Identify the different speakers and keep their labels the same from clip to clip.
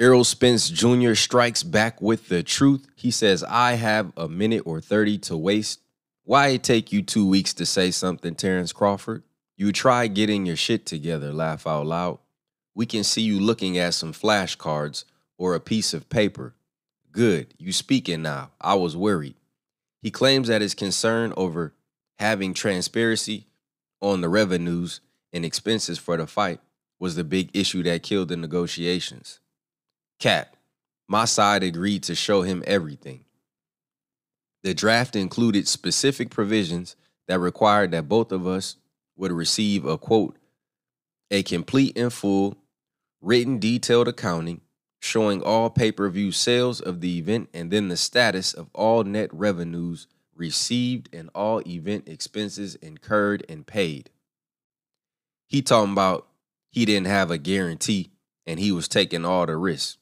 Speaker 1: Errol Spence Jr. strikes back with the truth. He says, I have a minute or 30 to waste. Why it take you two weeks to say something, Terence Crawford? You try getting your shit together, laugh out loud. We can see you looking at some flashcards or a piece of paper. Good, you speaking now. I was worried. He claims that his concern over having transparency on the revenues and expenses for the fight was the big issue that killed the negotiations. Cap, my side agreed to show him everything. The draft included specific provisions that required that both of us would receive a quote, a complete and full written detailed accounting showing all pay per view sales of the event and then the status of all net revenues received and all event expenses incurred and paid. He talking about he didn't have a guarantee and he was taking all the risks.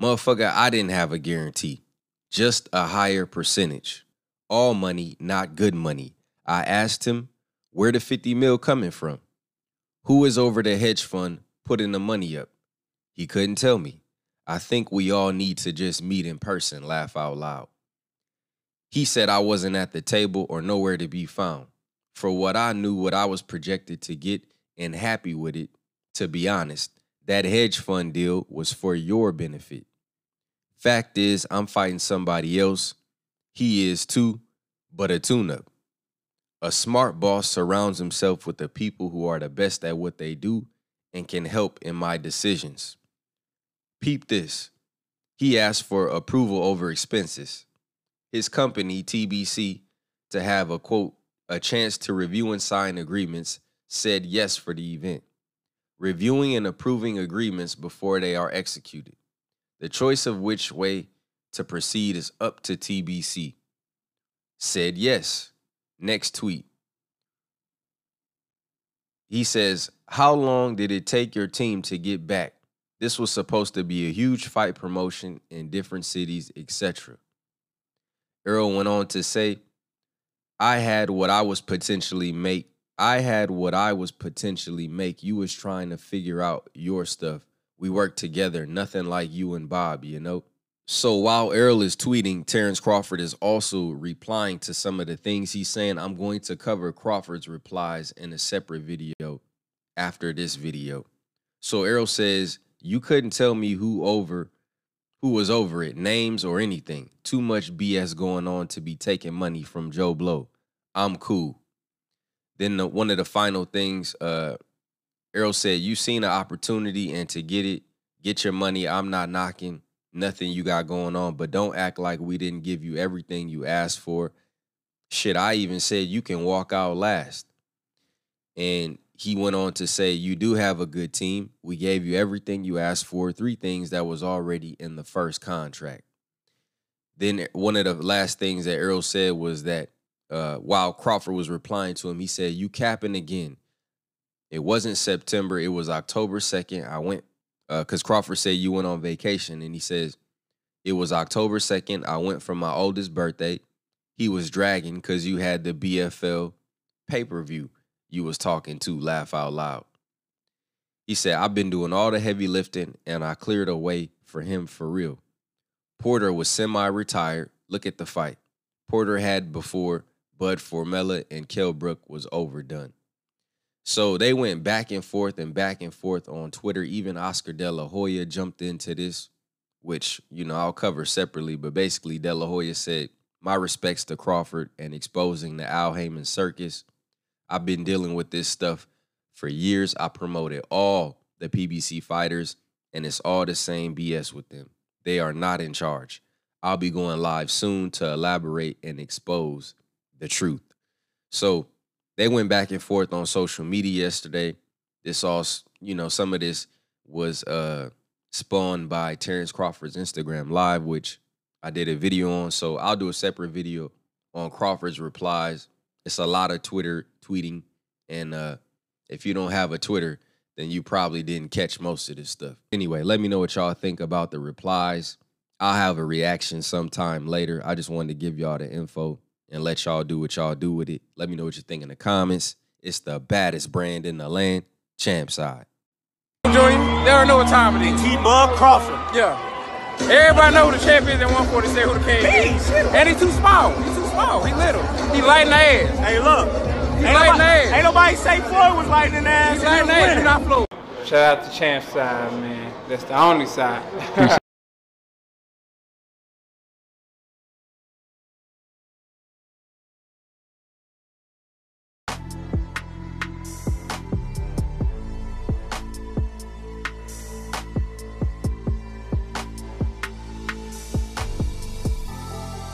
Speaker 1: Motherfucker, I didn't have a guarantee, just a higher percentage. All money, not good money. I asked him, where the 50 mil coming from? Who is over the hedge fund putting the money up? He couldn't tell me. I think we all need to just meet in person, laugh out loud. He said I wasn't at the table or nowhere to be found. For what I knew, what I was projected to get and happy with it, to be honest, that hedge fund deal was for your benefit. Fact is, I'm fighting somebody else. He is too, but a tune up. A smart boss surrounds himself with the people who are the best at what they do and can help in my decisions. Peep this. He asked for approval over expenses. His company, TBC, to have a quote, a chance to review and sign agreements, said yes for the event. Reviewing and approving agreements before they are executed. The choice of which way to proceed is up to TBC. Said yes. Next tweet. He says, How long did it take your team to get back? This was supposed to be a huge fight promotion in different cities, etc. Errol went on to say, I had what I was potentially make. I had what I was potentially make. You was trying to figure out your stuff we work together, nothing like you and Bob, you know? So while Errol is tweeting, Terence Crawford is also replying to some of the things he's saying. I'm going to cover Crawford's replies in a separate video after this video. So Errol says, You couldn't tell me who over who was over it, names or anything. Too much BS going on to be taking money from Joe Blow. I'm cool. Then the, one of the final things uh Errol said, You seen an opportunity and to get it, get your money. I'm not knocking nothing you got going on, but don't act like we didn't give you everything you asked for. Shit, I even said you can walk out last. And he went on to say, You do have a good team. We gave you everything you asked for, three things that was already in the first contract. Then one of the last things that Errol said was that uh, while Crawford was replying to him, he said, You capping again. It wasn't September. It was October 2nd. I went because uh, Crawford said you went on vacation, and he says it was October 2nd. I went for my oldest birthday. He was dragging because you had the BFL pay per view you was talking to laugh out loud. He said, I've been doing all the heavy lifting and I cleared a way for him for real. Porter was semi retired. Look at the fight. Porter had before Bud Formella and Kell Brook was overdone. So they went back and forth and back and forth on Twitter. Even Oscar De La Hoya jumped into this, which, you know, I'll cover separately. But basically, De La Hoya said, My respects to Crawford and exposing the Al Haymon circus. I've been dealing with this stuff for years. I promoted all the PBC fighters, and it's all the same BS with them. They are not in charge. I'll be going live soon to elaborate and expose the truth. So they went back and forth on social media yesterday. This all, you know, some of this was uh spawned by Terence Crawford's Instagram live, which I did a video on. So I'll do a separate video on Crawford's replies. It's a lot of Twitter tweeting. And uh if you don't have a Twitter, then you probably didn't catch most of this stuff. Anyway, let me know what y'all think about the replies. I'll have a reaction sometime later. I just wanted to give y'all the info and let y'all do what y'all do with it. Let me know what you think in the comments. It's the baddest brand in the land, Champ Side.
Speaker 2: Junior, they don't know what time it is.
Speaker 3: T-Bug Crawford.
Speaker 2: Yeah. Everybody know who the champ is at 147 who the king is. And he too small. He too small. He little. He light in the ass.
Speaker 3: Hey, look.
Speaker 2: He
Speaker 3: Ain't
Speaker 2: light in the
Speaker 3: nobody,
Speaker 2: ass.
Speaker 3: ain't nobody say Floyd was lighting in the ass.
Speaker 2: He light in the ass. He not flow.
Speaker 4: Shout out to Champ side, man. That's the only side.